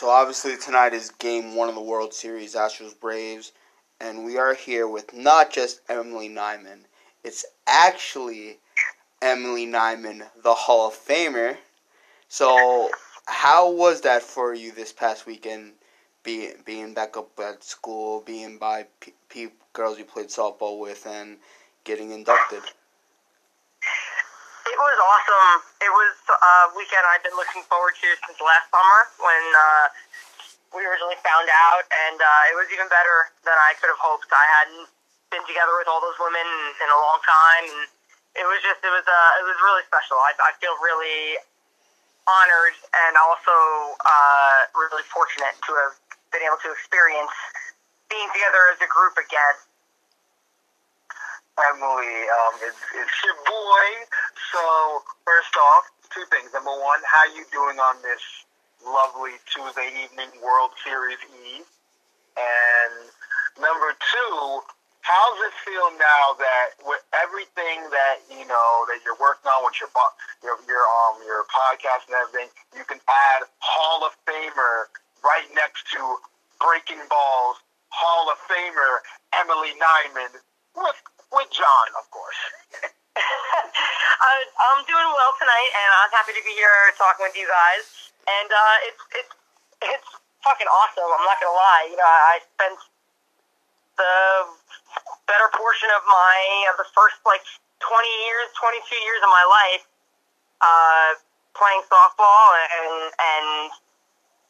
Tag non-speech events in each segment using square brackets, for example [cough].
So obviously tonight is game one of the World Series, Astros Braves, and we are here with not just Emily Nyman. It's actually Emily Nyman, the Hall of Famer. So how was that for you this past weekend? Being being back up at school, being by p- p- girls you played softball with, and getting inducted. It was awesome. It was a weekend I've been looking forward to since last summer when uh, we originally found out, and uh, it was even better than I could have hoped. I hadn't been together with all those women in a long time, and it was just it was uh, it was really special. I, I feel really honored and also uh, really fortunate to have been able to experience being together as a group again. Emily, um, it's, it's your boy. So, first off, two things. Number one, how are you doing on this lovely Tuesday evening World Series Eve? And number two, how's it feel now that with everything that you know that you're working on with your your your um your podcast and everything, you can add Hall of Famer right next to Breaking Balls Hall of Famer Emily Nyman with with John, of course. [laughs] [laughs] I'm doing well tonight, and I'm happy to be here talking with you guys. And uh, it's it's it's fucking awesome. I'm not gonna lie. You know, I spent the better portion of my of the first like 20 years, 22 years of my life uh, playing softball and and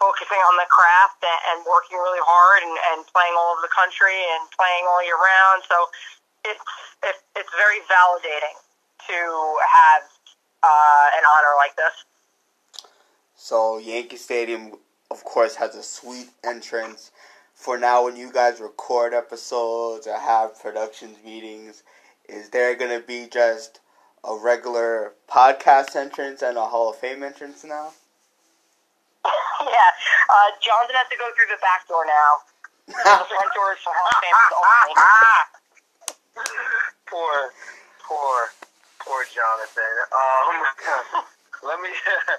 focusing on the craft and, and working really hard and, and playing all over the country and playing all year round. So it's it's, it's very validating to have uh, an honor like this. So Yankee Stadium, of course, has a sweet entrance. For now, when you guys record episodes or have productions meetings, is there gonna be just a regular podcast entrance and a Hall of Fame entrance now? [laughs] yeah, uh, Johnson has to go through the back door now. the [laughs] front door is for Hall of Famers [laughs] only. Poor, poor, poor Jonathan. Um, [laughs] let me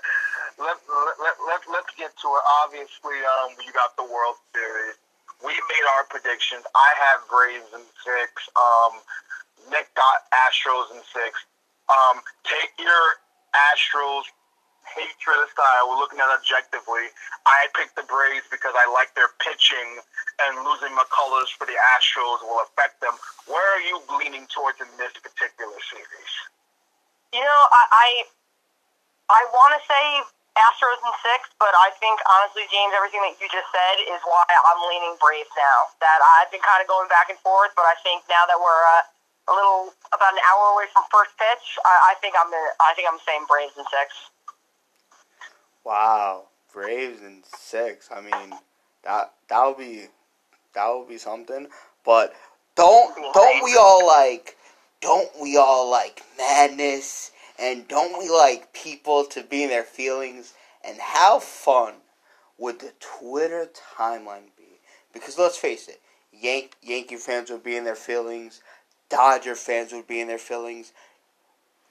[laughs] let, let, let, let, let's get to it. Obviously, um, you got the World Series. We made our predictions. I have Braves in six. Um, Nick got Astros in six. Um, take your Astros hatred aside, we're looking at it objectively. I picked the Braves because I like their pitching, and losing McCullers for the Astros will affect them. Where are you leaning towards in this particular series? You know, I I, I want to say Astros in six, but I think honestly, James, everything that you just said is why I'm leaning Braves now. That I've been kind of going back and forth, but I think now that we're uh, a little about an hour away from first pitch, I, I think I'm I think I'm saying Braves in six. Wow, Braves and six. I mean, that that would be that would be something. But don't don't we all like don't we all like madness and don't we like people to be in their feelings and how fun would the Twitter timeline be? Because let's face it, Yank Yankee fans would be in their feelings, Dodger fans would be in their feelings.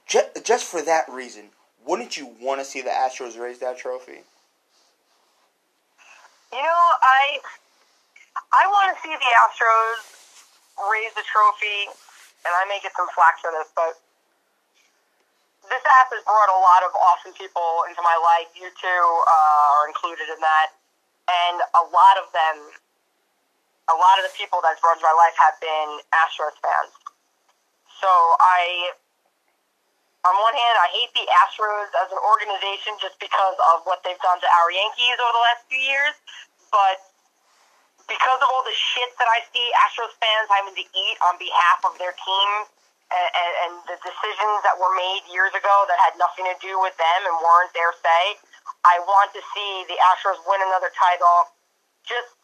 Just, just for that reason, wouldn't you want to see the Astros raise that trophy? You know, I I want to see the Astros raise the trophy, and I may get some flack for this, but this app has brought a lot of awesome people into my life. You two uh, are included in that, and a lot of them, a lot of the people that's brought into my life have been Astros fans. So I on one hand, I hate the Astros as an organization just because of what they've done to our Yankees over the last few years. But because of all the shit that I see Astros fans having to eat on behalf of their team and, and, and the decisions that were made years ago that had nothing to do with them and weren't their say, I want to see the Astros win another title just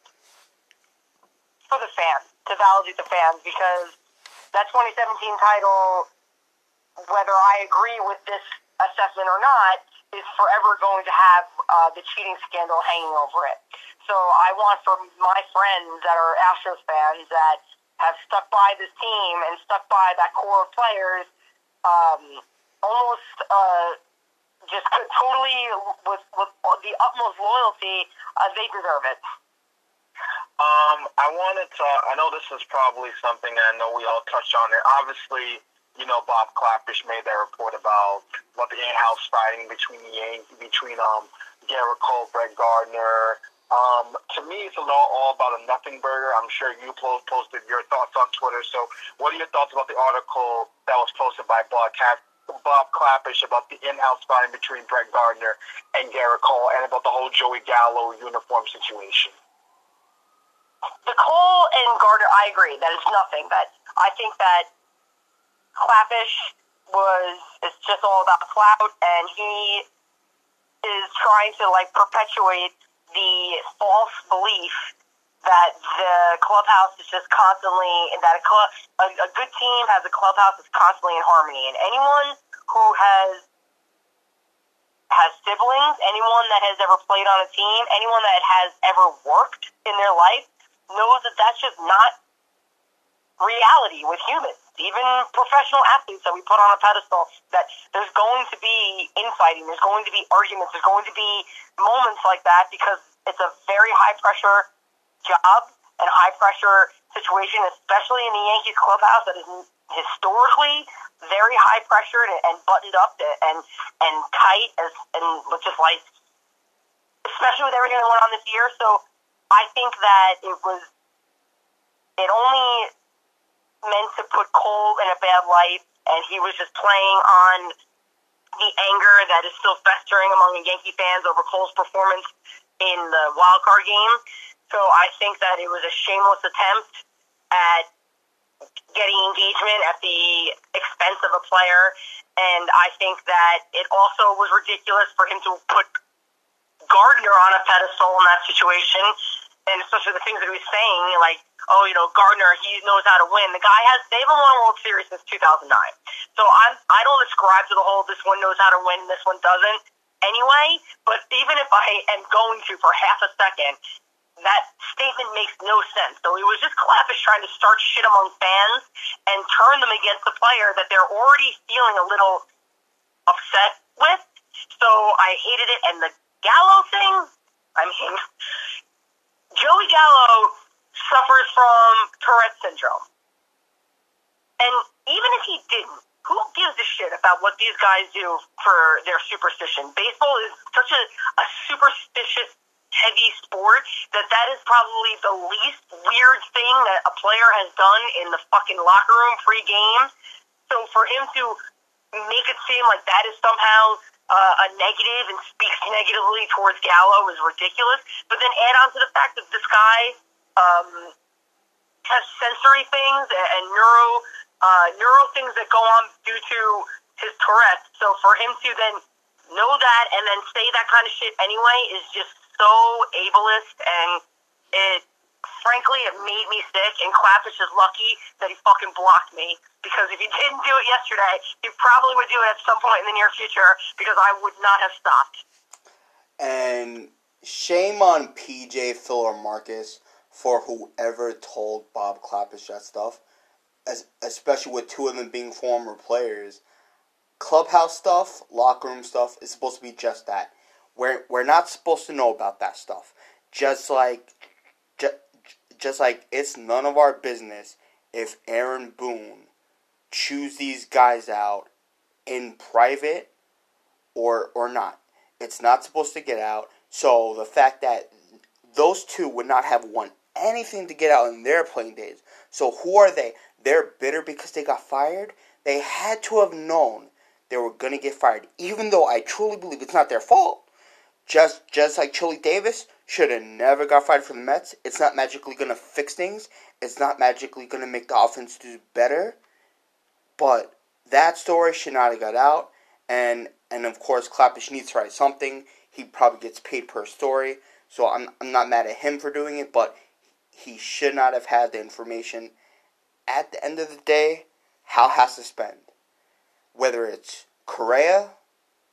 for the fans, to validate the fans, because that 2017 title whether I agree with this assessment or not, is forever going to have uh, the cheating scandal hanging over it. So I want for my friends that are Astros fans that have stuck by this team and stuck by that core of players, um, almost uh, just totally with with the utmost loyalty. Uh, they deserve it. Um, I wanted to. I know this is probably something I know we all touched on it. Obviously, you know, Bob Klapisch made that report about about the in-house fighting between the Yankees, between um Gerrit Cole, Brett Gardner. Um, to me, it's all, all about a nothing burger. I'm sure you posted your thoughts on Twitter. So, what are your thoughts about the article that was posted by Bob? Bob Klapisch about the in-house fighting between Brett Gardner and Gerrit Cole, and about the whole Joey Gallo uniform situation. The Cole and Gardner, I agree that it's nothing. That I think that Klapisch was it's just all about clout, and he is trying to like perpetuate the false belief that the clubhouse is just constantly that a club a, a good team has a clubhouse that's constantly in harmony, and anyone who has has siblings, anyone that has ever played on a team, anyone that has ever worked in their life knows that that's just not reality with humans. Even professional athletes that we put on a pedestal, that there's going to be infighting, there's going to be arguments, there's going to be moments like that because it's a very high pressure job and high pressure situation, especially in the Yankees clubhouse that is historically very high pressure and, and buttoned up and and tight as and just like especially with everything that went on this year. So I think that it was it only meant to put Cole in a bad light, and he was just playing on the anger that is still festering among the Yankee fans over Cole's performance in the wild card game. So I think that it was a shameless attempt at getting engagement at the expense of a player, and I think that it also was ridiculous for him to put Gardner on a pedestal in that situation, and especially the things that he was saying, like, oh, you know, Gardner, he knows how to win. The guy has, they haven't won a World Series since 2009. So I'm, I don't ascribe to the whole this one knows how to win, this one doesn't anyway, but even if I am going to for half a second, that statement makes no sense. So it was just Klapisch trying to start shit among fans and turn them against the player that they're already feeling a little upset with. So I hated it. And the Gallo thing, I mean, [laughs] Joey Gallo suffers from Tourette syndrome. And even if he didn't, who gives a shit about what these guys do for their superstition? Baseball is such a, a superstitious heavy sport that that is probably the least weird thing that a player has done in the fucking locker room pre-game. So for him to make it seem like that is somehow uh, a negative and speaks negatively towards Gallo is ridiculous. But then add on to the fact that this guy um, has sensory things and, neuro uh, neuro things that go on due to his Tourette's. So for him to then know that and then say that kind of shit anyway is just so ableist and it frankly, it made me sick, and Klapisch is lucky that he fucking blocked me, because if he didn't do it yesterday, he probably would do it at some point in the near future, because I would not have stopped. And shame on PJ Phil or Marcus for whoever told Bob Klapisch that stuff, as, especially with two of them being former players. Clubhouse stuff, locker room stuff is supposed to be just that. We're, we're not supposed to know about that stuff. Just like just like it's none of our business if Aaron Boone chews these guys out in private or or not. It's not supposed to get out. So the fact that those two would not have won anything to get out in their playing days. So who are they? They're bitter because they got fired. They had to have known they were gonna get fired, even though I truly believe it's not their fault. Just just like Chili Davis should have never got fired from the Mets. It's not magically gonna fix things. It's not magically gonna make the offense do better. But that story should not have got out. And and of course Klapisch needs to write something. He probably gets paid per story. So I'm I'm not mad at him for doing it, but he should not have had the information. At the end of the day, Hal has to spend. Whether it's Correa,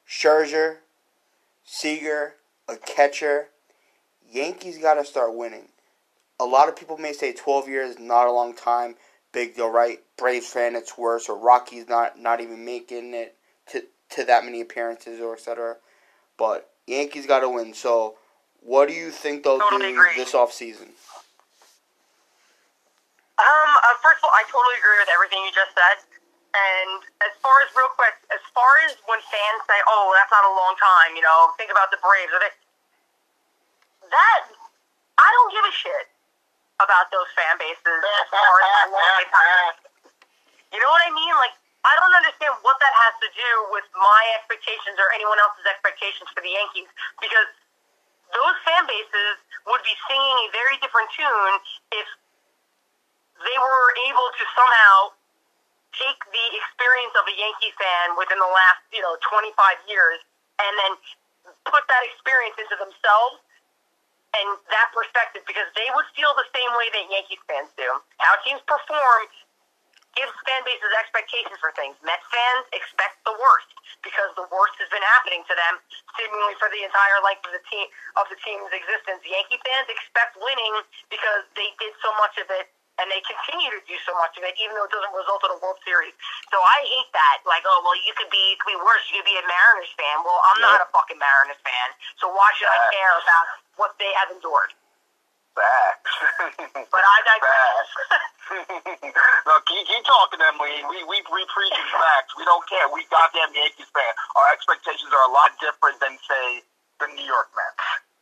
Scherzer, Seager, a catcher. Yankees got to start winning. A lot of people may say 12 years not a long time. Big deal, right? Braves fan, it's worse. Or Rockies not not even making it to to that many appearances or etc. But Yankees got to win. So, what do you think they'll Totally do agree. this offseason? Um, uh, first of all, I totally agree with everything you just said. And as far as real quick, as far as when fans say, "Oh, that's not a long time," you know, think about the Braves. Or they, that I don't give a shit about those fan bases as far as. You know what I mean? Like, I don't understand what that has to do with my expectations or anyone else's expectations for the Yankees because those fan bases would be singing a very different tune if they were able to somehow take the experience of a Yankee fan within the last, you know, 25 years and then put that experience into themselves and that perspective because they would feel the same way that Yankees fans do. How teams perform gives fan bases expectations for things. Mets fans expect the worst because the worst has been happening to them seemingly for the entire length of the team of the team's existence. Yankee fans expect winning because they did so much of it and they continue to do so much of it, even though it doesn't result in a World Series. So I hate that. Like, oh well, you could be you could be worse. You could be a Mariners fan. Well, I'm not a fucking Mariners fan, so why should I care about what they have endured? Facts. [laughs] But I digress. no, [laughs] keep, keep talking, Emily. We we we preach facts. We don't care. We goddamn Yankees fan. Our expectations are a lot different than say the New York Mets.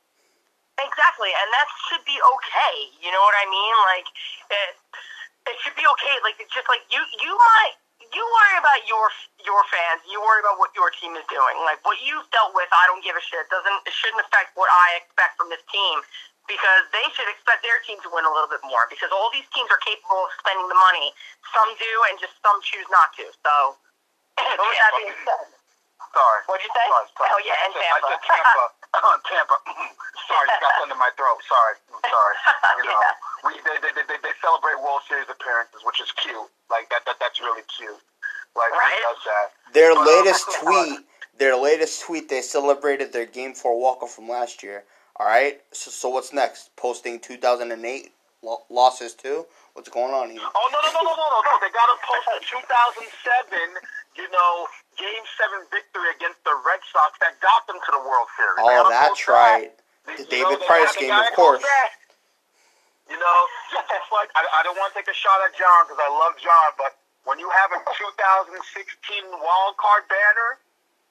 Exactly, and that should be okay. You know what I mean? Like, it, it should be okay. Like, it's just like you, you might, you worry about your your fans. You worry about what your team is doing. Like what you've dealt with, I don't give a shit. Doesn't it shouldn't affect what I expect from this team because they should expect their team to win a little bit more because all these teams are capable of spending the money. Some do, and just some choose not to. So, [clears throat] with that being said, Sorry. what'd you say? Sorry, sorry. Oh yeah, and I said- Tampa. I said Tampa. Tampa. [laughs] [laughs] sorry, it got something in my throat. Sorry. I'm sorry. [laughs] You know, Yeah. we they, they, they, they celebrate World Series appearances, which is cute. Like that, that that's really cute. Like Right. who does that? Their But, um, latest uh, tweet, their latest tweet, they celebrated their Game Four walk off from last year. All right, so, so what's next? Posting 2008 lo- losses too. What's going on here? Oh no no no no no no no! They got to post the 2007, you know, Game Seven victory against the Red Sox that got them to the World Series. Oh, that's post right. They- The you David know, Price game, of course. You know, [laughs] just like I, I don't want to take a shot at John because I love John, but when you have a 2016 wild card banner,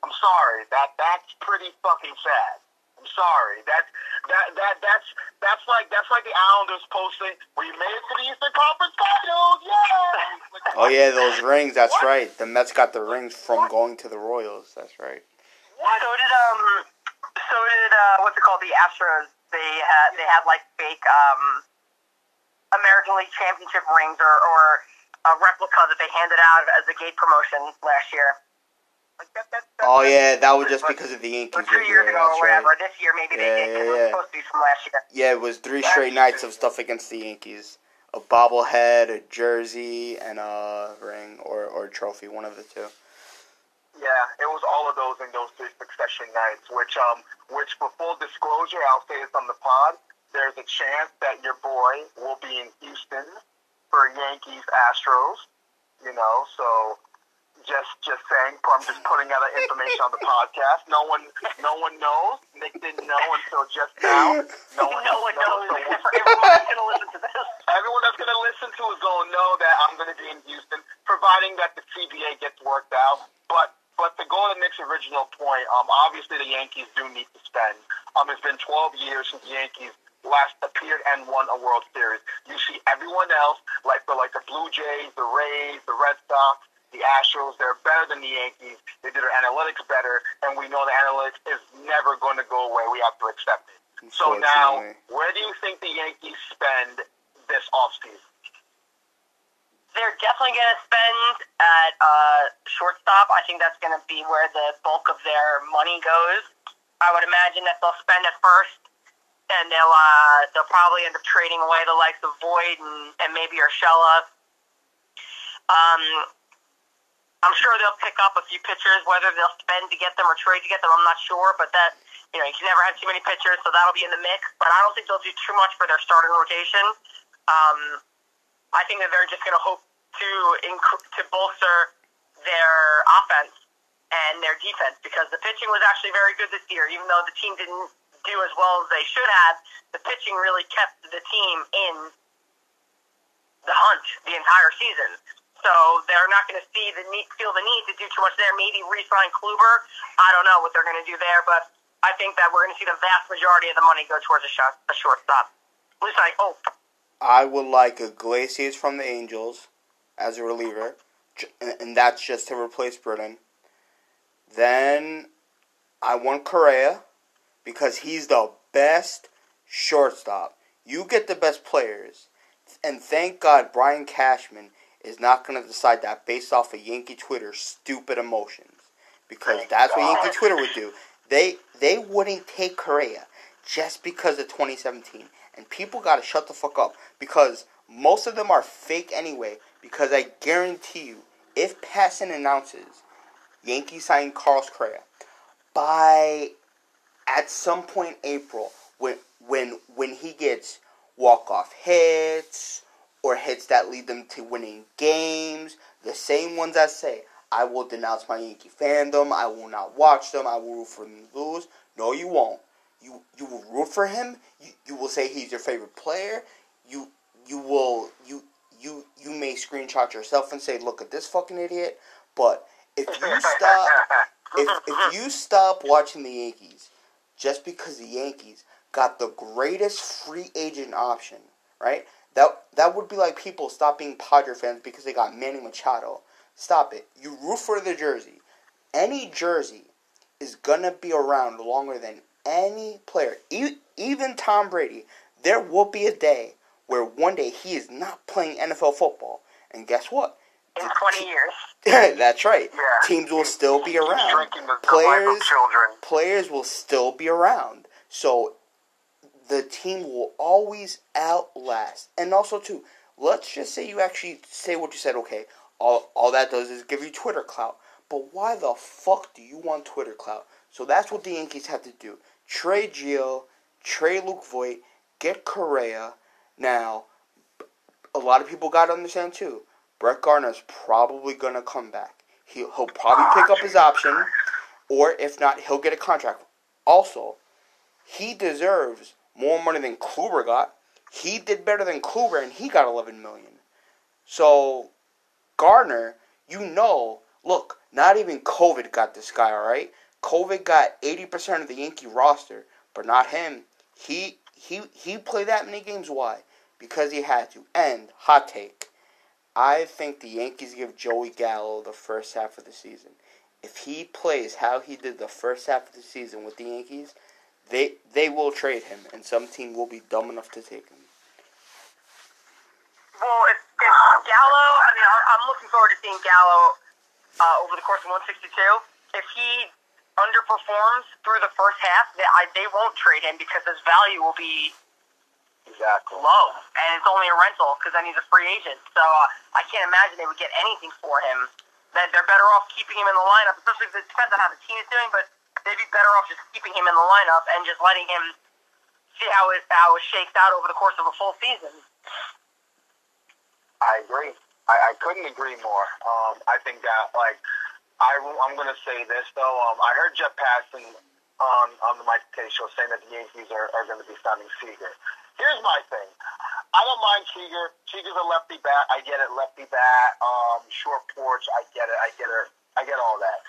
I'm sorry that that's pretty fucking sad. I'm sorry. That that that that's that's like that's like the Islanders posting, "We made it to the Eastern Conference Finals, yeah!" Oh yeah, those rings. That's What? right. The Mets got the rings from going to the Royals. That's right. What? So did um, so did uh, what's it called? The Astros. They had they had like fake um, American League championship rings or or a replica that they handed out as a gate promotion last year, Like that, that, that, Oh yeah, that was just because of the Yankees. two years ago, or whatever. right. This year maybe they Yeah, did because yeah, it was supposed to be from last year. Yeah, it was three straight nights of stuff against the Yankees. A bobblehead, a jersey, and a ring or, or trophy, one of the two. Yeah, it was all of those in those three succession nights. Which, um, which for full disclosure, I'll say this on the pod. There's a chance that your boy will be in Houston for Yankees Astros. You know, so just just saying. I'm just putting out information on the podcast. No one, no one knows. Nick didn't know until just now. No one, no one knows. So [laughs] everyone that's gonna listen to this. Everyone that's going to listen to is going to know that I'm going to be in Houston, providing that the CBA gets worked out. But but to go to Nick's original point, um, obviously the Yankees do need to spend. Um, it's been 12 years since the Yankees last appeared and won a World Series. You see everyone else, like the like the Blue Jays, the Rays, the Red Sox, the Astros, they're better than the Yankees. They did their analytics better, and we know the analytics is never going to go away. We have to accept it. So now, where do you think the Yankees spend this offseason? They're definitely going to spend at uh, shortstop. I think that's going to be where the bulk of their money goes. I would imagine that they'll spend at first, and they'll uh, they'll probably end up trading away the likes of Voit and, and maybe Urshela. Um, I'm sure they'll pick up a few pitchers. Whether they'll spend to get them or trade to get them, I'm not sure. But that you know, you can never have too many pitchers, so that'll be in the mix. But I don't think they'll do too much for their starting rotation. Um, I think that they're just going to hope to inc- to bolster their offense and their defense because the pitching was actually very good this year, even though the team didn't do as well as they should have. The pitching really kept the team in the hunt the entire season. So they're not going to see the need, feel the need to do too much there. Maybe re-sign Kluber. I don't know what they're going to do there, but I think that we're going to see the vast majority of the money go towards a, shot, a shortstop. At least I hope. I would like Iglesias from the Angels as a reliever, and that's just to replace Britton. Then I want Correa because he's the best shortstop. You get the best players. And thank God Brian Cashman is not going to decide that based off of Yankee Twitter's stupid emotions. Because that's what Yankee Twitter would do. They they wouldn't take Correa just because of 2017. And people got to shut the fuck up because most of them are fake anyway. Because I guarantee you, if Passan announces Yankees signing Carlos Correa by at some point April when when when he gets walk off hits or hits that lead them to winning games, the same ones I say, I will denounce my Yankee fandom, I will not watch them, I will root for them to lose. No, you won't. You you will root for him. You, you will say he's your favorite player. You you will you you you may screenshot yourself and say, look at this fucking idiot. But if [laughs] you stop if if you stop watching the Yankees just because the Yankees got the greatest free agent option, right? That that would be like people stop being Padre fans because they got Manny Machado. Stop it. You root for the jersey. Any jersey is gonna be around longer than any player, even Tom Brady. There will be a day where one day he is not playing NFL football, and guess what? In twenty years. [laughs] That's right. Yeah. Teams will still be around. Drinking the, the Players players will still be around. So the team will always outlast. And also too, let's just say you actually say what you said, okay, all all that does is give you Twitter clout. But why the fuck do you want Twitter clout? So that's what the Yankees have to do. Trade Gio, trade Luke Voit, get Correa. Now, a lot of people got to understand too. Brett Gardner's probably going to come back. He'll, he'll probably pick up his option, or if not, he'll get a contract. Also, he deserves more money than Kluber got. He did better than Kluber, and he got 11 million. So, Gardner, you know, look, not even COVID got this guy, all right? COVID got 80% of the Yankee roster, but not him. He he he played that many games. Why? Because he had to. And hot take. I think the Yankees give Joey Gallo the first half of the season. If he plays how he did the first half of the season with the Yankees, they they will trade him, and some team will be dumb enough to take him. Well, if, if Gallo, I mean, I- I'm looking forward to seeing Gallo uh, over the course of 162. If he underperforms through the first half, they, I, they won't trade him because his value will be Exactly. low, and it's only a rental because then he's a free agent. So uh, I can't imagine they they'd be better off just keeping him in the lineup and just letting him see how it how it shakes out over the course of a full season. I agree. I, I couldn't agree more. Um, I think that, like, I, I'm to say this, though. Um, I heard Jeff Passan on, on the Mike Kay show saying that the Yankees are, are going to be signing Seager. Here's my thing. I don't mind Seager. Seager's a lefty bat. I get it. Lefty bat, um, short porch. I get it. I get it. I get all that.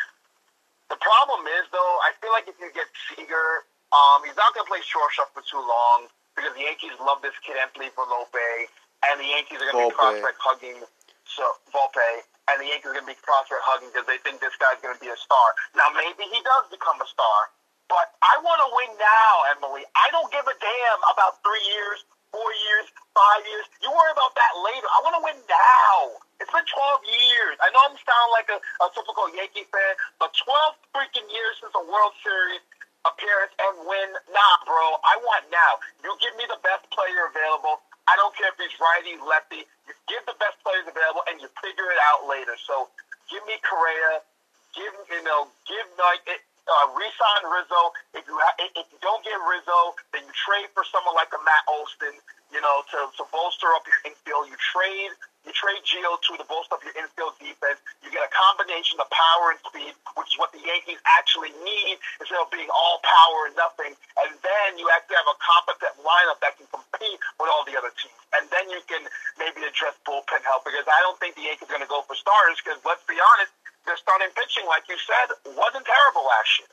The problem is, though, I feel like if you get Seager, um, he's not going to play shortstop for too long because the Yankees love this kid Anthony Volpe, and the Yankees are going to be Volpe. prospect hugging so Volpe, and the Yankees are going to be prospect hugging because they think this guy's going to be a star. Now, maybe he does become a star, but I want to win now, Emily. I don't give a damn about three years, four years, five years. You worry about that later. I want to win now. It's been 12 years. I know I'm sounding like a, a typical Yankee fan, but 12 freaking years since a World Series appearance and win. Nah, bro. I want now. You give me the best player available. I don't care if he's righty, lefty. You give the best players available, and you figure it out later. So give me Correa. Give you know, give like uh, re-sign Rizzo. If you ha- if you don't get Rizzo, then you trade for someone like a Matt Olson, you know, to, to bolster up your infield. You trade you trade Gio to to bolster up your infield defense. You get a combination of power and speed, which is what the Yankees actually need instead of being all power and nothing. And then you actually have a competent lineup that can compete with all the other teams. And then you can maybe address bullpen help because I don't think the Yankees are going to go for starters because let's be honest, their starting pitching, like you said, wasn't terrible last year.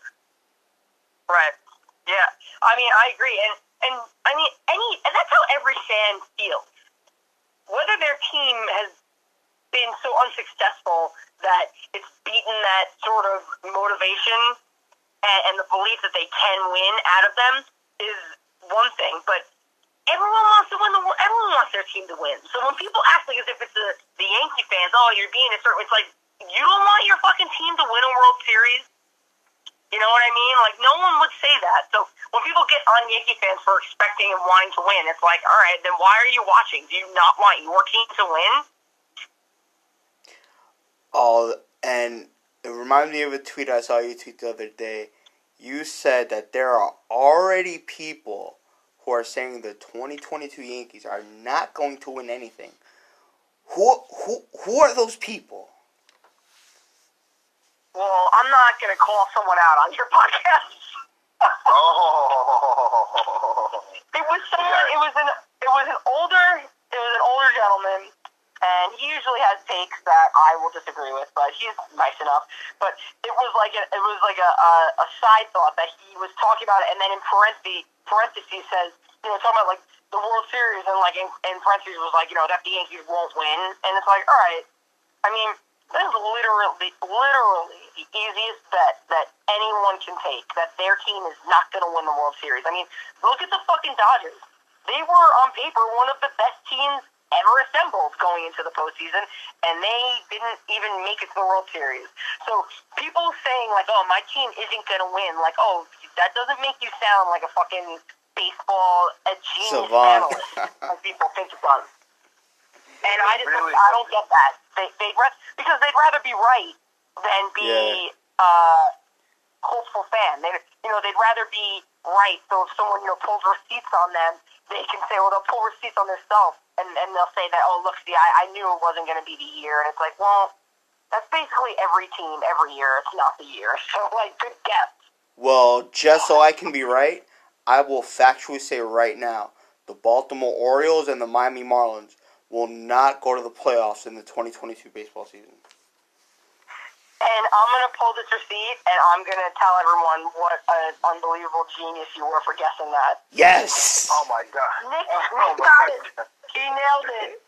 Right. Yeah. I mean, I agree, and and I mean, any, and that's how every fan feels. Whether their team has been so unsuccessful that it's beaten that sort of motivation and, and the belief that they can win out of them is one thing, but everyone wants to win the world. Everyone wants their team to win. So when people act like as if it's the the Yankee fans, oh, you're being a certain, it's like you don't want your fucking team to win a World Series. You know what I mean? Like no one would say that. So when people get on Yankee fans for expecting and wanting to win, it's like, all right, then why are you watching? Do you not want your team to win? Oh, and it reminded me of a tweet I saw you tweet the other day. You said that there are already people who are saying the 2022 Yankees are not going to win anything. Who who who are those people? Well, I'm not going to call someone out on your podcast. Oh. It was someone. It was an. It was an older. It was an older gentleman, and he usually has takes that I will disagree with, but he's nice enough. But it was like a, it was like a, a, a side thought that he was talking about it, and then in parentheses, parentheses says, you know, talking about like the World Series, and like in, in parentheses was like, you know, that the Yankees won't win, and it's like, all right. I mean, that is literally, literally the easiest bet that anyone can take. That their team is not going to win the World Series. I mean, look at the fucking Dodgers. They were on paper one of the best teams ever assembled going into the postseason, and they didn't even make it to the World Series. So people saying like, "Oh, my team isn't going to win," like, "Oh, that doesn't make you sound like a fucking baseball a genius Savant. analyst," [laughs] like people think it does. And I just Really I don't get that. They they because they'd rather be right than be uh hopeful fan. They you know they'd rather be right. So if someone you know pulls receipts on them, they can say, well, they'll pull receipts on themselves, and and they'll say that, oh, look, see, I, I knew it wasn't going to be the year, and it's like, well, that's basically every team every year. It's not the year. [laughs] So like, good guess. Well, just so I can be right, I will factually say right now, the Baltimore Orioles and the Miami Marlins will not go to the playoffs in the 2022 baseball season. And I'm gonna pull this receipt, and I'm gonna tell everyone what an unbelievable genius you were for guessing that. Yes. Oh my god. Nick, Oh Nick my got it. God. He nailed it.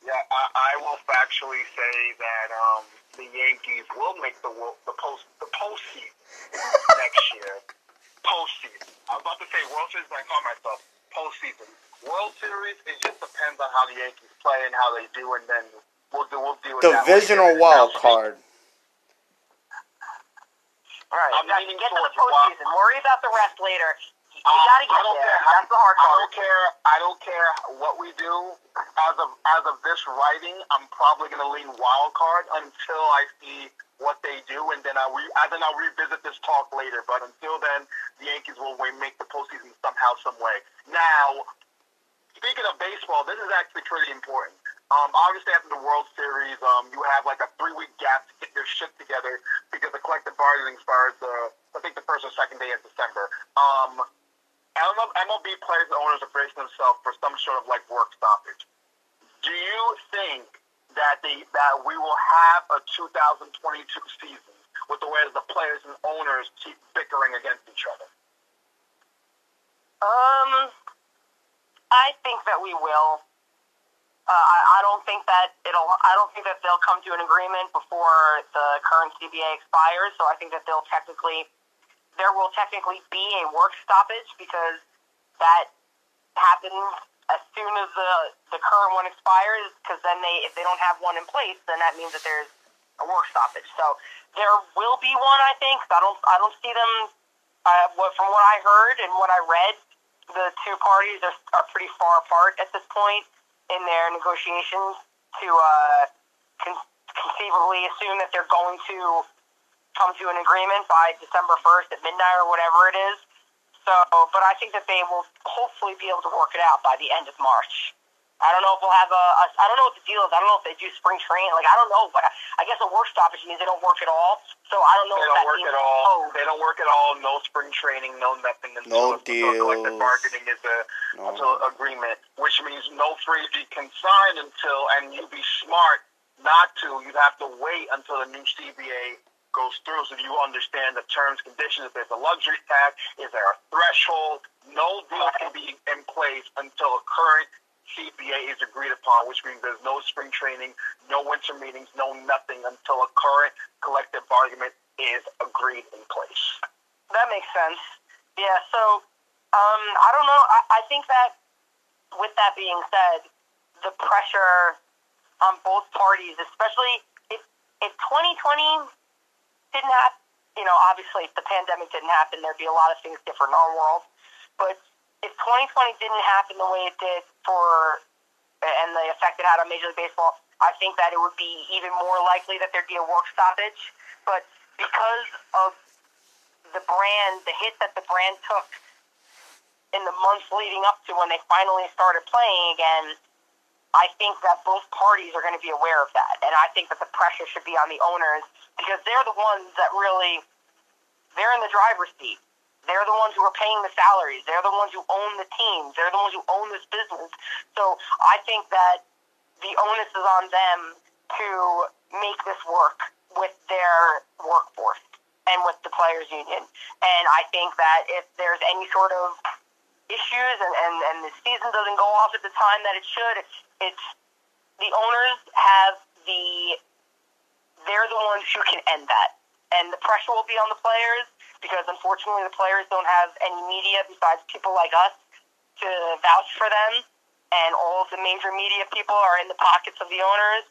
Yeah, I, I will factually say that um, the Yankees will make the wo- the post the postseason next [laughs] year. Postseason. I was about to say World Series, but I call myself postseason. World Series. It just depends on how the Yankees play and how they do, and then we'll do we'll deal with that Divisional later. wild Now, card. All right, I'm leaning get to the postseason. wild- Worry about the rest later. You Uh, gotta get there. care That's the hard part. I don't care. I don't care what we do. As of as of this writing, I'm probably going to lean wild card until I see what they do, and then I re, and then I'll revisit this talk later. But until then, the Yankees will make the postseason somehow, some way. Now, speaking of baseball, this is actually pretty important. Um, obviously, after the World Series, um, you have like a three-week gap to get your shit together because the collective bargaining expires the I think the first or second day of December. Um, MLB players and owners are bracing themselves for some sort of like work stoppage. Do you think that the that we will have a 2022 season with the way that the players and owners keep bickering against each other? Um, I think that we will. Uh, I, I don't think that it'll. I don't think that they'll come to an agreement before the current CBA expires. So I think that they'll technically, there will technically be a work stoppage because that happens as soon as the the current one expires. Because then they, if they don't have one in place, then that means that there's a work stoppage. So there will be one. I think. I don't. I don't see them. Uh, from what I heard and what I read, the two parties are, are pretty far apart at this point in their negotiations to uh, con- conceivably assume that they're going to come to an agreement by December 1st at midnight or whatever it is. So, but I think that they will hopefully be able to work it out by the end of March. I don't know if we'll have a, a I don't know what the deal is. I don't know if they do spring training. Like I don't know, but I, I guess a work stoppage means they don't work at all. So I don't know. They if don't that work means at all. Oh, They don't work at all. No spring training. No nothing No until, until collective deals. bargaining is a No. until agreement, which means no freebie can sign until, and you be smart not to. You have to wait until the new CBA goes through, so you understand the terms, conditions. If there's a luxury tax, is there a threshold? No deal can be in place until a current CBA is agreed upon, which means there's no spring training, no winter meetings, no nothing until a current collective bargaining is agreed in place. That makes sense. Yeah, so um, I don't know. I, I think that with that being said, the pressure on both parties, especially if if 2020 didn't happen, you know, obviously if the pandemic didn't happen, there'd be a lot of things different in our world. But if 2020 didn't happen the way it did for and the effect it had on Major League Baseball, I think that it would be even more likely that there'd be a work stoppage. But because of the brand, the hit that the brand took in the months leading up to when they finally started playing again, I think that both parties are going to be aware of that. And I think that the pressure should be on the owners because they're the ones that really, they're in the driver's seat. They're the ones who are paying the salaries. They're the ones who own the teams. They're the ones who own this business. So I think that the onus is on them to make this work with their workforce and with the players union. And I think that if there's any sort of issues and, and, and the season doesn't go off at the time that it should, it's, it's the owners have the they're the ones who can end that. And the pressure will be on the players because unfortunately the players don't have any media besides people like us to vouch for them. And all of the major media people are in the pockets of the owners.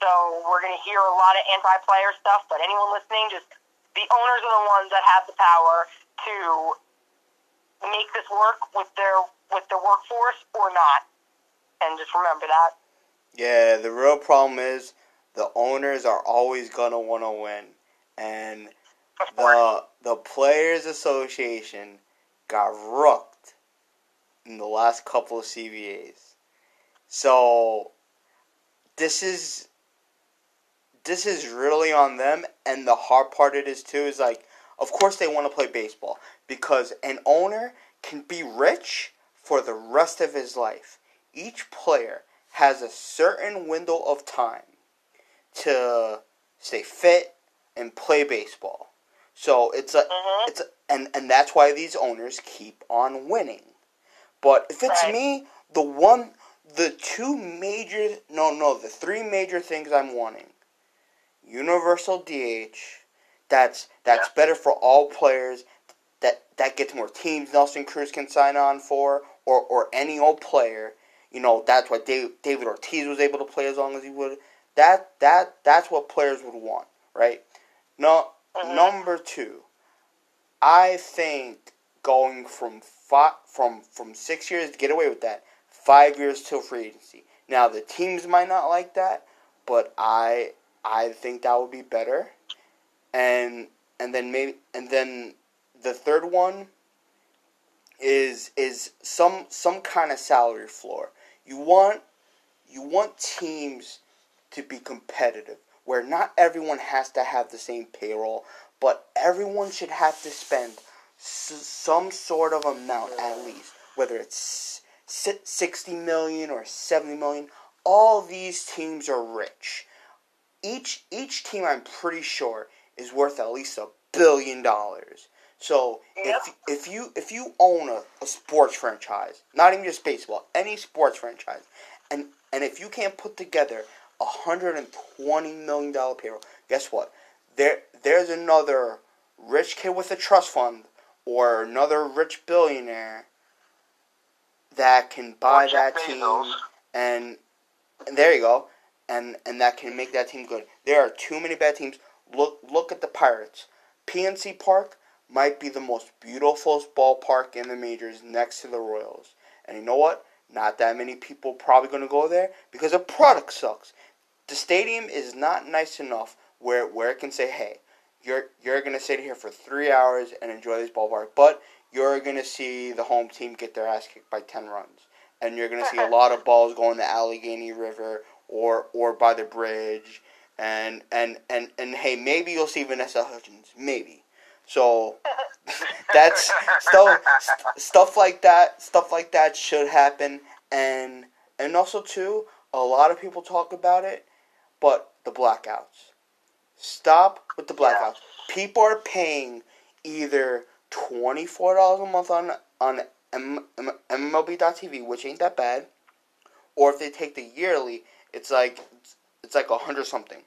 So we're going to hear a lot of anti-player stuff, but anyone listening, just the owners are the ones that have the power to make this work with their with their workforce or not. And just remember that. Yeah, the real problem is the owners are always gonna want to win, and. The the players' association got rooked in the last couple of CBAs. So this is this is really on them, and the hard part it is too is like, of course they want to play baseball because an owner can be rich for the rest of his life. Each player has a certain window of time to stay fit and play baseball. So it's a Mhm. it's a, and and that's why these owners keep on winning. But if it's Right. me, the one the two major no no the three major things I'm wanting. Universal DH. That's that's Yeah. better for all players. That that gets more teams Nelson Cruz can sign on for or or any old player. You know, that's why Dave, David Ortiz was able to play as long as he would. That that that's what players would want, right? No, Mhm. number two. I think going from five, from from six years to get away with that, five years till free agency. Now the teams might not like that, but I I think that would be better. And and then maybe and then the third one is is some some kind of salary floor. You want you want teams to be competitive where not everyone has to have the same payroll, but everyone should have to spend s- some sort of amount at least, whether it's si- 60 million or 70 million. All these teams are rich. Each each team I'm pretty sure is worth at least a billion dollars. So if if you if you own a, a sports franchise, not even just baseball, any sports franchise, and and if you can't put together a hundred and twenty million dollar payroll, guess what? There there's another rich kid with a trust fund or another rich billionaire that can buy Jeff that team and and there you go. And and that can make that team good. There are too many bad teams. Look look at the Pirates. PNC Park might be the most beautiful ballpark in the majors next to the Royals. And you know what? Not that many people probably going to go there because the product sucks. The stadium is not nice enough where where it can say, "Hey, you're you're gonna sit here for three hours and enjoy this ballpark, but you're gonna see the home team get their ass kicked by ten runs, and you're gonna see a lot of [laughs] balls going the Allegheny River or or by the bridge, and and and and hey, maybe you'll see Vanessa Hudgens, maybe. So [laughs] that's stuff stuff like that. Stuff like that should happen, and and also too, a lot of people talk about it, but the blackouts. Stop with the blackouts. People are paying either twenty four dollars a month on on M- M- MLB.TV, which ain't that bad, or if they take the yearly, it's like it's like a hundred something,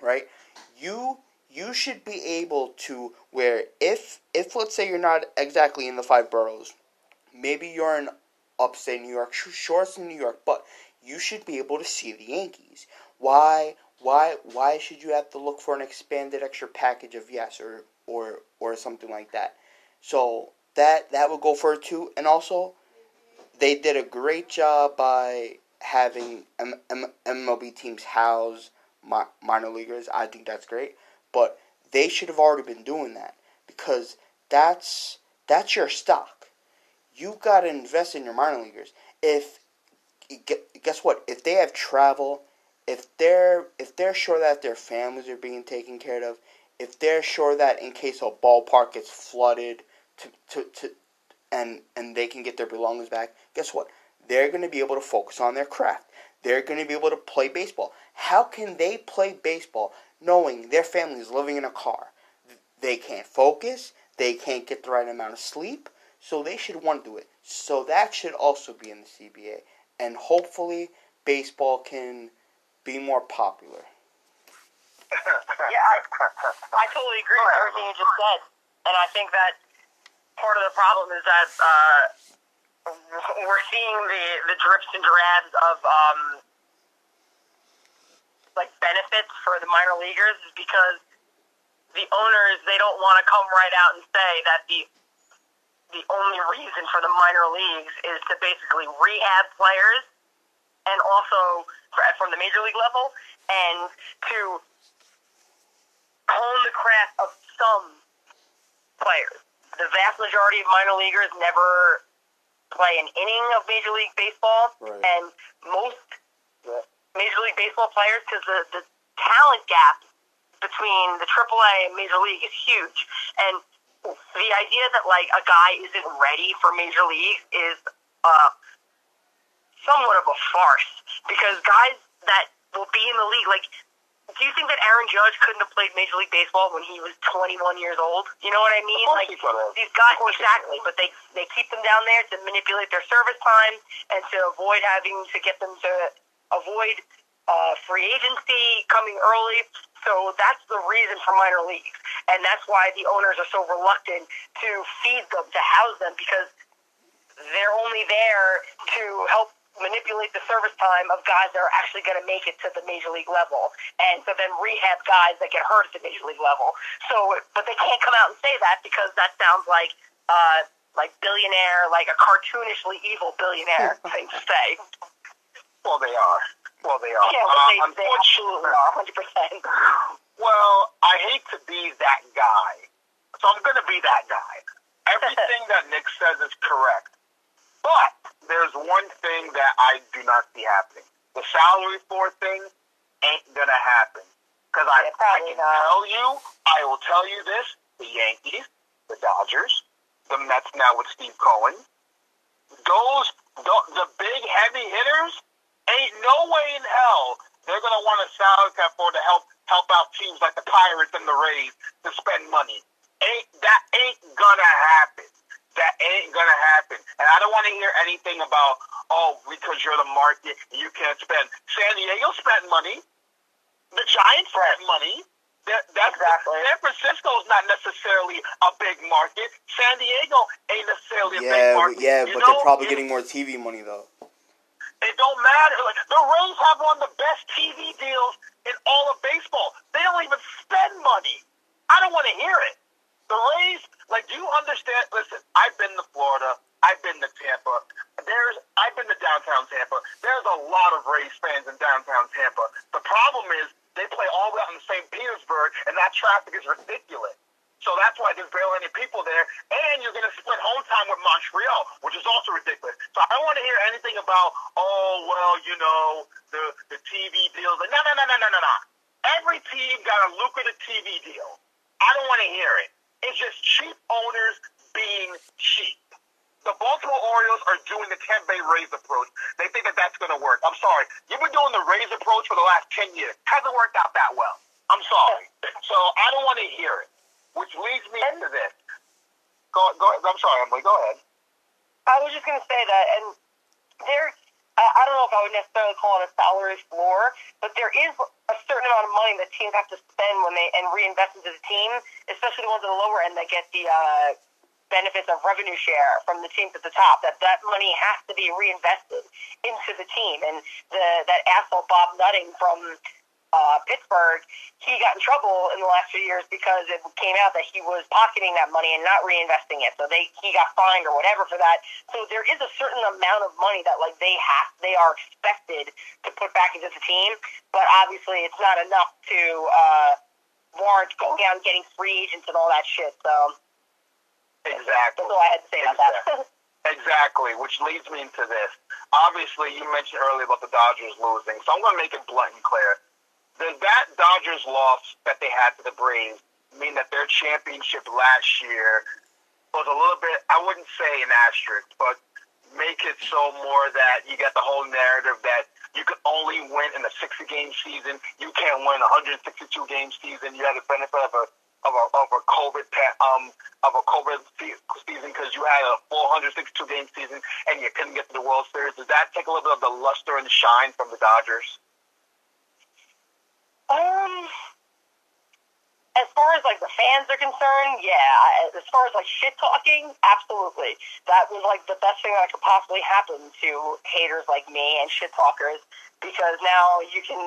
right? You you should be able to where if if let's say you're not exactly in the five boroughs, maybe you're in upstate New York, sure it's in New York, but you should be able to see the Yankees. Why why why should you have to look for an expanded extra package of YES or or or something like that? So that that would go for too, and also they did a great job by having M- M- MLB teams house mi- minor leaguers. I think that's great, but they should have already been doing that because that's that's your stock. You got to invest in your minor leaguers. If guess what? If they have travel if they're if they're sure that their families are being taken care of, if they're sure that in case a ballpark gets flooded to, to, to and and they can get their belongings back, guess what? They're going to be able to focus on their craft. They're going to be able to play baseball. How can they play baseball knowing their family is living in a car? They can't focus. They can't get the right amount of sleep. So they should want to do it. So that should also be in the CBA. And hopefully, baseball can be more popular. yeah, I, I totally agree with everything you just said, and I think that part of the problem is that uh, we're seeing the the drips and drabs of um, like benefits for the minor leaguers is because the owners they don't want to come right out and say that the the only reason for the minor leagues is to basically rehab players and also from the major league level, and to hone the craft of some players. The vast majority of minor leaguers never play an inning of Major League Baseball, right. and most Major League Baseball players, because the, the talent gap between the AAA and Major League is huge, and the idea that like a guy isn't ready for Major League is uh, somewhat of a farce because guys that will be in the league, like, do you think that Aaron Judge couldn't have played Major League Baseball when he was 21 years old? You know what I mean? Like these guys, exactly. But they they keep them down there to manipulate their service time and to avoid having to get them to avoid uh, free agency coming early. So that's the reason for minor leagues, and that's why the owners are so reluctant to feed them to house them because they're only there to help manipulate the service time of guys that are actually going to make it to the major league level, and so then rehab guys that get hurt at the major league level. So, but they can't come out and say that because that sounds like uh, like billionaire, like a cartoonishly evil billionaire [laughs] thing to say. Well, they are. Well, they are. Yeah, uh, they, they absolutely are, hundred percent. Well, I hate to be that guy, so I'm going to be that guy. [laughs] Everything that Nick says is correct. But there's one thing that I do not see happening. The salary floor thing ain't gonna happen. Because I, I can not. tell you, I will tell you this: the Yankees, the Dodgers, the Mets now with Steve Cohen, those the, the big heavy hitters ain't no way in hell they're gonna want a salary cap for to help help out teams like the Pirates and the Rays to spend money. Ain't that ain't gonna happen. That ain't gonna happen. And I don't want to hear anything about oh because you're the market you can't spend. San Diego spent money. The Giants spent money. That, that's Exactly. San Francisco's not necessarily a big market. San Diego ain't necessarily a big Yeah, market. yeah, You but know, they're probably it- getting more TV money though. it don't matter. Like the Rays have one of the best TV deals in all of baseball. They don't even spend money. I don't want to hear it. The Rays, like, do you understand? Listen, I've been to Florida. I've been to Tampa. There's, I've been to downtown Tampa. There's a lot of Rays fans in downtown Tampa. The problem is they play all the way out in St. Petersburg, and that traffic is ridiculous. So that's why there's barely any people there. And you're going to split home time with Montreal, which is also ridiculous. So I don't want to hear anything about, oh, well, you know, the, the TV deals. No, no, no, no, no, no, no. Every team got a lucrative TV deal. I don't want to hear it. It's just cheap owners being cheap. The Baltimore Orioles are doing the Tampa Bay Rays approach. They think that that's going to work. I'm sorry. You've been doing the Rays approach for the last 10 years. Hasn't worked out that well. I'm sorry. So I don't want to hear it. Which leads me into this. Go, go. I'm sorry, Emily. Go ahead. I was just going to say that, and there, I, I don't know if I would necessarily call it a salary floor, but there is a certain amount of money that teams have to spend when they and reinvest into the team, especially the ones at the lower end that get the uh, benefits of revenue share from the teams at the top. That that money has to be reinvested into the team, and the that asshole Bob Nutting from uh, Pittsburgh, he got in trouble in the last few years because it came out that he was pocketing that money and not reinvesting it. So they he got fined or whatever for that. So there is a certain amount of money that like they have they are expected to put back into the team, but obviously it's not enough to uh, warrant going out and getting free agents and all that shit. So exactly, that's all I had to say about that. [laughs] Exactly, which leads me into this. Obviously, you mentioned earlier about the Dodgers losing, so I'm going to make it blunt and clear does that Dodgers loss that they had to the Braves mean that their championship last year was a little bit, I wouldn't say an asterisk, but make it so more that you get the whole narrative that you can only win in a 60 game season. You can't win a 162 game season. You have the benefit of a of a of a COVID um of a COVID season because you had a 462 game season and you couldn't get to the World Series. Does that take a little bit of the luster and shine from the Dodgers? Um, as far as like the fans are concerned, yeah. As far as like shit talking, absolutely. That was like the best thing that could possibly happen to haters like me and shit talkers because now you can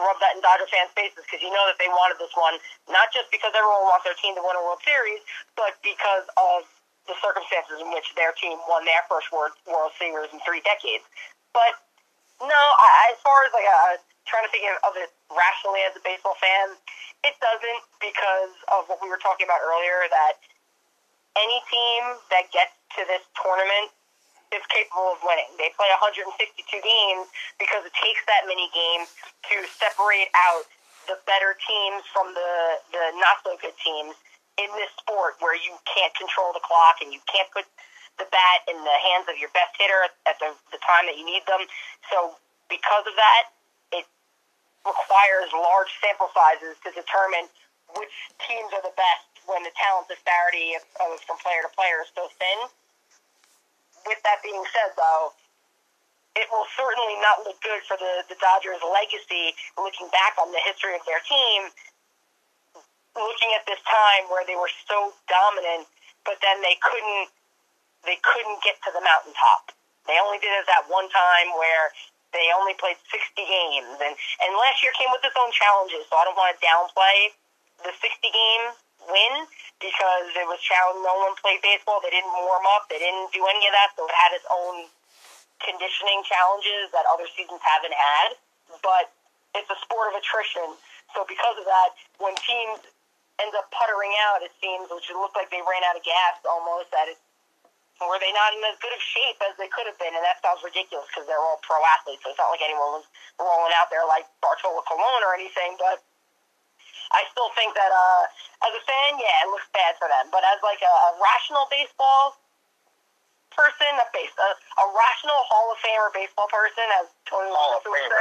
rub that in Dodger fans' faces because you know that they wanted this one, not just because everyone wants their team to win a World Series, but because of the circumstances in which their team won their first World, Series in three decades. But no, I, as far as like a trying to think of it rationally as a baseball fan, it doesn't because of what we were talking about earlier that any team that gets to this tournament is capable of winning. They play 162 games because it takes that many games to separate out the better teams from the, the not so good teams in this sport where you can't control the clock and you can't put the bat in the hands of your best hitter at the, the time that you need them. So because of that, requires large sample sizes to determine which teams are the best when the talent disparity of, of, from player to player is so thin. With that being said, though, it will certainly not look good for the, the Dodgers' legacy looking back on the history of their team, looking at this time where they were so dominant, but then they couldn't they couldn't get to the mountaintop. They only did it that one time where they only played 60 games, and and last year came with its own challenges. So I don't want to downplay the 60 game win because it was challenge. No one played baseball. They didn't warm up. They didn't do any of that. So it had its own conditioning challenges that other seasons haven't had. But it's a sport of attrition. So because of that, when teams end up puttering out, it seems, which it looked like they ran out of gas almost, that it were they not in as good of shape as they could have been? And that sounds ridiculous because they're all pro athletes. So it's not like anyone was rolling out there like Bartolo Colon or anything. But I still think that uh, as a fan, yeah, it looks bad for them. But as like a, a rational baseball person, a base, a, a rational Hall of Famer baseball person, as Tony Hall of Famer.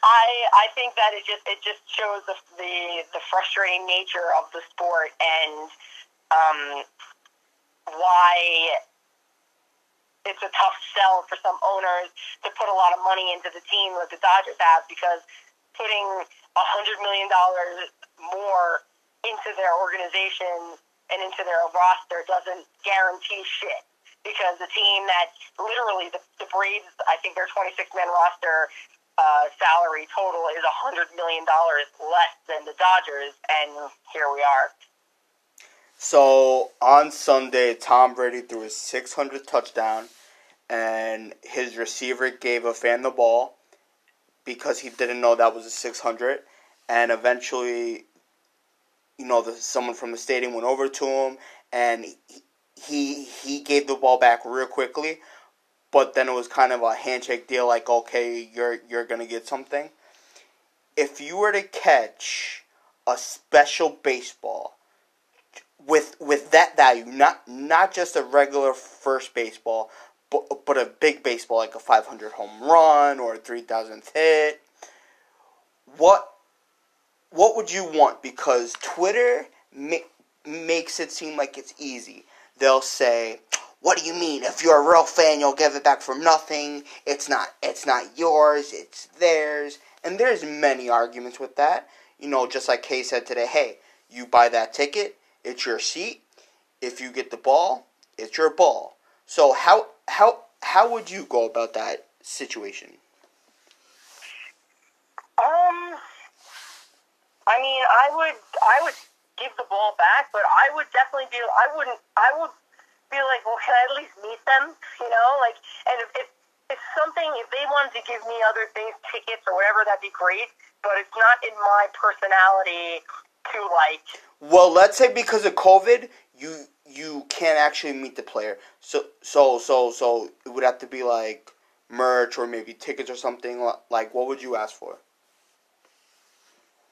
I I think that it just it just shows the the, the frustrating nature of the sport and um, why it's a tough sell for some owners to put a lot of money into the team like the Dodgers have because putting a hundred million dollars more into their organization and into their roster doesn't guarantee shit. Because the team that literally the, the Braves, I think their 26 man roster uh, salary total is a hundred million dollars less than the Dodgers, and here we are. So on Sunday, Tom Brady threw his 600th touchdown, and his receiver gave a fan the ball because he didn't know that was a 600. And eventually, you know, the, someone from the stadium went over to him and he, he he gave the ball back real quickly, but then it was kind of a handshake deal, like okay, you're you're gonna get something. If you were to catch a special baseball with with that value, not not just a regular first baseball, but but a big baseball like a 500 home run or a 3000th hit, what what would you want? Because Twitter ma- makes it seem like it's easy. They'll say, "What do you mean? If you're a real fan, you'll give it back for nothing. It's not. It's not yours. It's theirs." And there's many arguments with that. You know, just like Kay said today. Hey, you buy that ticket, it's your seat. If you get the ball, it's your ball. So how how how would you go about that situation? Um, I mean, I would, I would give the ball back, but I would definitely be, I wouldn't, I would be like, well, can I at least meet them? You know, like, and if, if, if something, if they wanted to give me other things, tickets or whatever, that'd be great. But it's not in my personality to like. Well, let's say because of COVID, you you can't actually meet the player. So so so so it would have to be like merch or maybe tickets or something. Like, what would you ask for?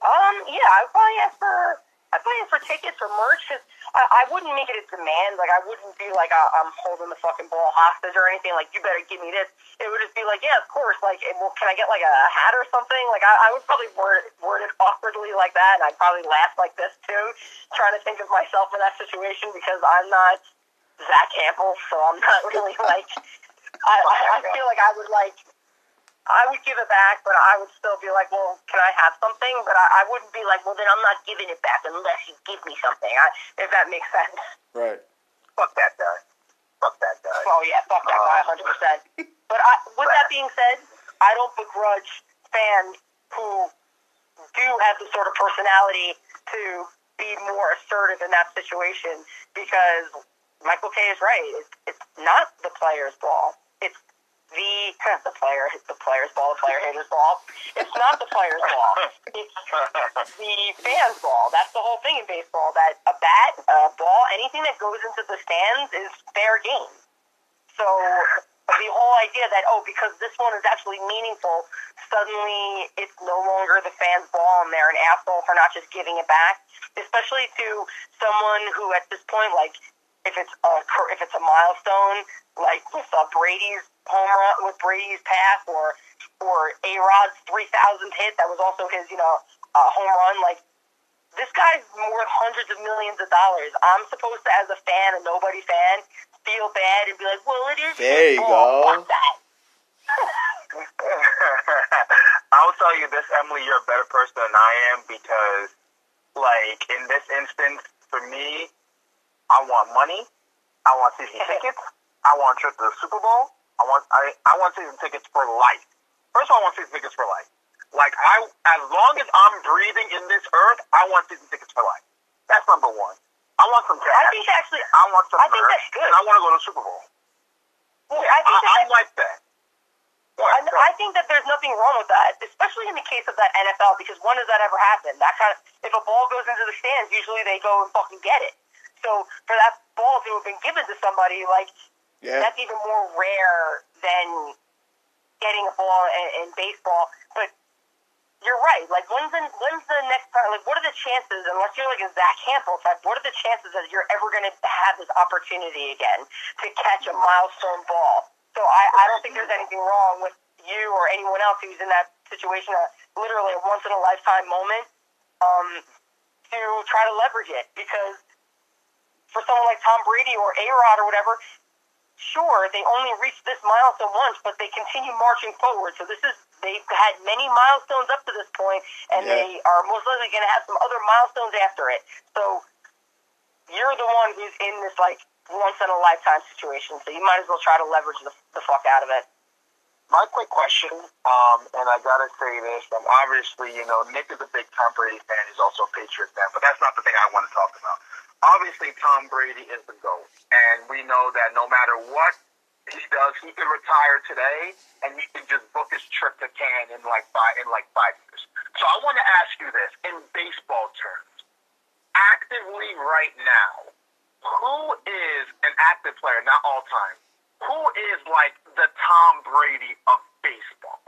Um, yeah, I would probably ask for I probably ask for tickets or merch. Cause I, I wouldn't make it a demand. Like I wouldn't be like uh, I'm holding the fucking ball hostage or anything. Like you better give me this. It would just be like, yeah, of course. Like, well, can I get like a hat or something? Like I, I would probably word word it awkwardly like that, and I'd probably laugh like this too, trying to think of myself in that situation because I'm not Zack Hample, so I'm not [laughs] really like. I, I, I feel like I would like I would give it back, but I would still be like, well, can I have something? But I, I wouldn't be like, well, then I'm not giving it back unless you give me something. I, if that makes sense. Right. Fuck that guy. Fuck that guy. Oh yeah, fuck that guy, um, hundred percent. But I, with that being said, I don't begrudge fans who do have the sort of personality to be more assertive in that situation because Michael Kay is right. It's, it's not the player's ball. The [laughs] the player the player's ball, the player hitter's ball. It's not the player's ball. It's the fan's ball. That's the whole thing in baseball. That a bat, a ball, anything that goes into the stands is fair game. So the whole idea that oh, because this one is actually meaningful, suddenly it's no longer the fan's ball and they're an asshole for not just giving it back. Especially to someone who at this point, like if it's a if it's a milestone, like with uh, Brady's home run with Brady's pass or or A Rod's three thousandth hit that was also his you know uh, home run. Like this guy's worth hundreds of millions of dollars. I'm supposed to, as a fan, a nobody fan, feel bad and be like, well, it is. There you go. That. [laughs] I'll tell you this, Emily. You're a better person than I am because, like, in this instance, for me, I want money. I want season [laughs] tickets. I want a trip to the Super Bowl. I want I, I want season tickets for life. First of all, I want season tickets for life. Like I, as long as I'm breathing in this earth, I want season tickets for life. That's number one. I want some cash. I think actually, I want some. I think that's good. I want to go to the Super Bowl. Well, I think I, that I like that. I, I think that there's nothing wrong with that, especially in the case of that NFL, because when does that ever happen? That kind of, if a ball goes into the stands, usually they go and fucking get it. So for that ball to have been given to somebody, like Yeah. that's even more rare than getting a ball in, in baseball. But you're right. Like when's the when's the next time? Like what are the chances? Unless you're like a Zack Hample type, what are the chances that you're ever going to have this opportunity again to catch a milestone ball? So I, I don't think there's anything wrong with you or anyone else who's in that situation, a, literally a once in a lifetime moment, um, to try to leverage it because for someone like Tom Brady or A Rod or whatever, sure, they only reached this milestone once, but they continue marching forward. So this is they've had many milestones up to this point, and Yeah. they are most likely going to have some other milestones after it. So you're the one who's in this like once in a lifetime situation. So you might as well try to leverage the, the fuck out of it. My quick question, um, and I gotta say this, um, obviously, you know, Nick is a big Tom Brady fan. He's also a Patriot fan, but that's not the thing I want to talk about. Obviously, Tom Brady is the GOAT, and we know that no matter what he does, he could retire today, and he can just book his trip to Canton in like five in like five years. So I want to ask you this in baseball terms: actively right now, who is an active player, not all time, who is like the Tom Brady of baseball?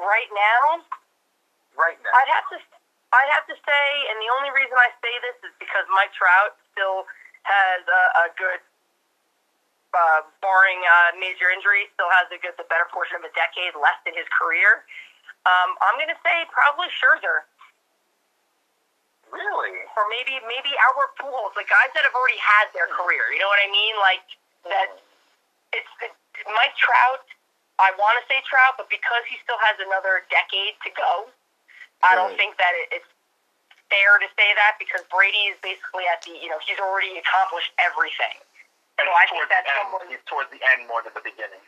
Right now, Right now. I'd have to I'd have to say, and the only reason I say this is because Mike Trout still has a, a good, uh, barring uh, major injury, still has a good, the better portion of a decade left in his career. Um, I'm going to say probably Scherzer, Really? or maybe maybe Albert Pujols, the guys that have already had their career. You know what I mean? Like that. It's it, Mike Trout. I want to say Trout, but because he still has another decade to go, I don't think that it, it's fair to say that because Brady is basically at the you know he's already accomplished everything. And So I think towards that's the end. someone- He's towards the end more than the beginning.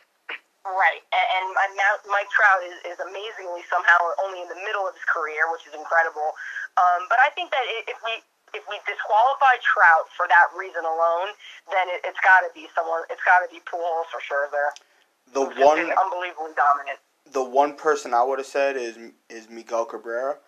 Right, and, and my- Mike Trout is, is amazingly somehow only in the middle of his career, which is incredible. Um, but I think that if we if we disqualify Trout for that reason alone, then it, it's got to be someone. It's got to be Pujols or Scherzer. The one unbelievably dominant. The one person I would have said is is Miguel Cabrera.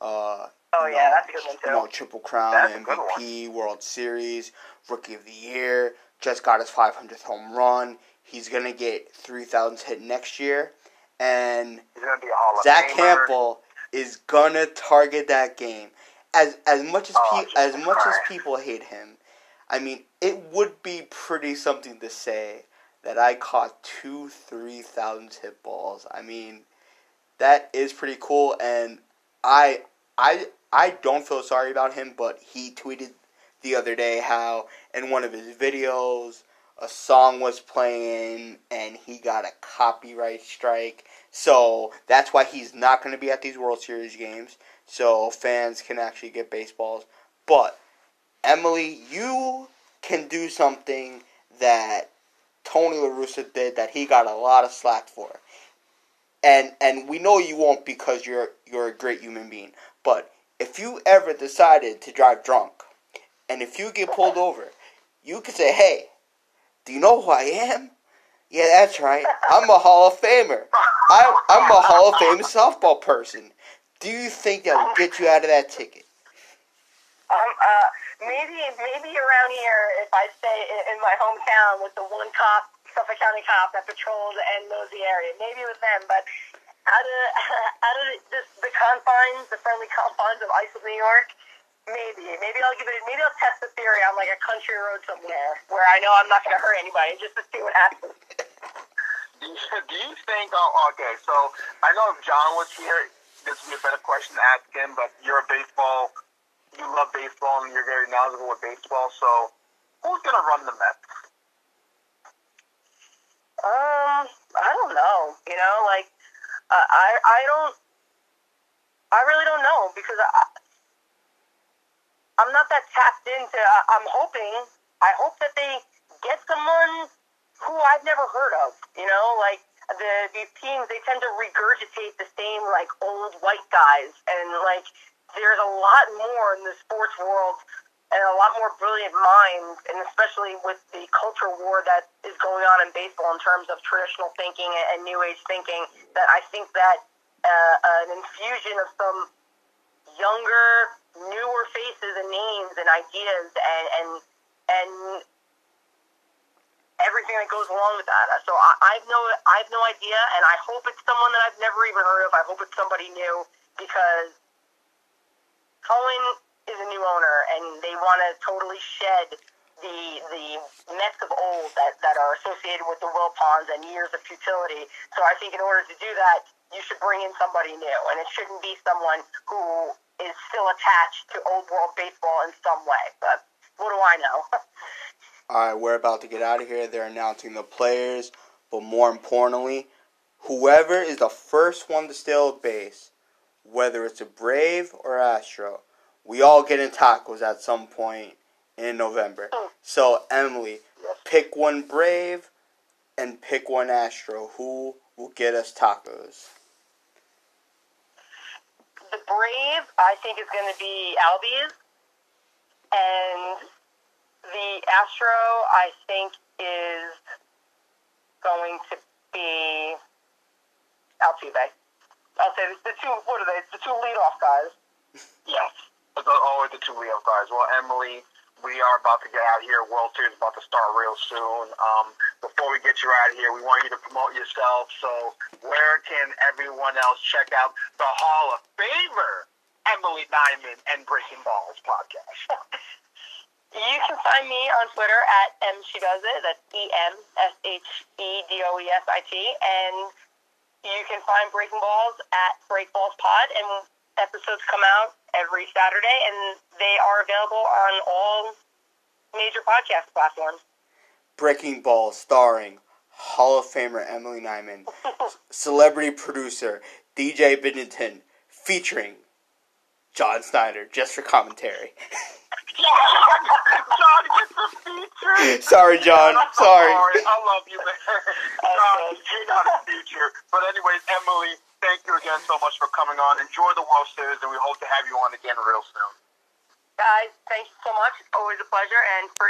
Uh, Oh yeah, know, that's a good one too. You know, triple crown, That's MVP, World Series, Rookie of the Year. Just got his 500th home run. He's gonna get 3,000 hit next year, and He's be a Hall of Zach Famer. Campbell is gonna target that game. As as much as Oh, pe- as much as people hate him, I mean, it would be pretty something to say that I caught two three thousand hit balls. I mean, that is pretty cool, and I I I don't feel sorry about him, but he tweeted the other day how in one of his videos a song was playing and he got a copyright strike. So that's why he's not going to be at these World Series games. So fans can actually get baseballs. But Emily, you can do something that Tony La Russa did that he got a lot of slack for. And and we know you won't because you're you're a great human being. But if you ever decided to drive drunk and if you get pulled over, you could say, "Hey, do you know who I am?" Yeah, that's right. I'm a Hall of Famer. I'm, I'm a Hall of Fame softball person. Do you think that will get you out of that ticket? Um, uh, maybe maybe around here, if I stay in, my hometown with the one cop, Suffolk County cop that patrols and knows the area, maybe with them. But out of [laughs] out of the, the confines, the friendly confines of Iceland, New York, maybe maybe I'll give it. Maybe I'll test the theory on like a country road somewhere where I know I'm not going to hurt anybody, just to see what happens. Do you, [laughs] do you think? Oh, okay. So I know if John was here, this would be a better question to ask him. But you're a baseball. You love baseball and you're very knowledgeable with baseball. So who's gonna run the Mets? Um, I don't know. You know, like uh, I I don't. I really don't know because I, I'm not that tapped into. I, I'm hoping. I hope that they get someone who I've never heard of. You know, like the these teams they tend to regurgitate the same like old white guys, and like there's a lot more in the sports world and a lot more brilliant minds, and especially with the culture war that is going on in baseball in terms of traditional thinking and, new age thinking, that I think that uh, an infusion of some younger, newer faces and names and ideas and and and everything that goes along with that. So I, I have no I have no idea, and I hope it's someone that I've never even heard of. I hope it's somebody new because Cohen is a new owner, and they want to totally shed the the Mets of old that, that are associated with the Wilpons and years of futility. So I think in order to do that, you should bring in somebody new, and it shouldn't be someone who is still attached to old world baseball in some way. But what do I know? [laughs] All right, we're about to get out of here. They're announcing the players, but more importantly, whoever is the first one to steal a base, whether it's a Brave or Astro, we all get in tacos at some point in November. Oh. So, Emily, pick one Brave and pick one Astro. Who will get us tacos? the Brave, I think, is going to be Albies, and the Astro, I think, is going to be Altuve. I'll say the two. What are they? The two leadoff guys. Yes. Always the two Leo guys. Well, Emily, we are about to get out here. World Series is about to start real soon. Um, before we get you out of here, we want you to promote yourself. So, where can everyone else check out the Hall of Famer, Emily Nyman and Breaking Balls podcast? [laughs] You can find me on Twitter at M She Does It. That's E M S H E D O E S I T. And you can find Breaking Balls at Break Balls Pod. And episodes come out every Saturday, and they are available on all major podcast platforms. Breaking Balls, starring Hall of Famer Emily Nyman, [laughs] celebrity producer DJ Bennington, featuring John Snyder, just for commentary. [laughs] John gets the feature. Sorry, John. I'm Sorry. I love you, man. [laughs] John, you're not a feature. But anyways, Emily, thank you again so much for coming on. Enjoy the World Series, and we hope to have you on again real soon. Guys, thank you so much. Always a pleasure. And for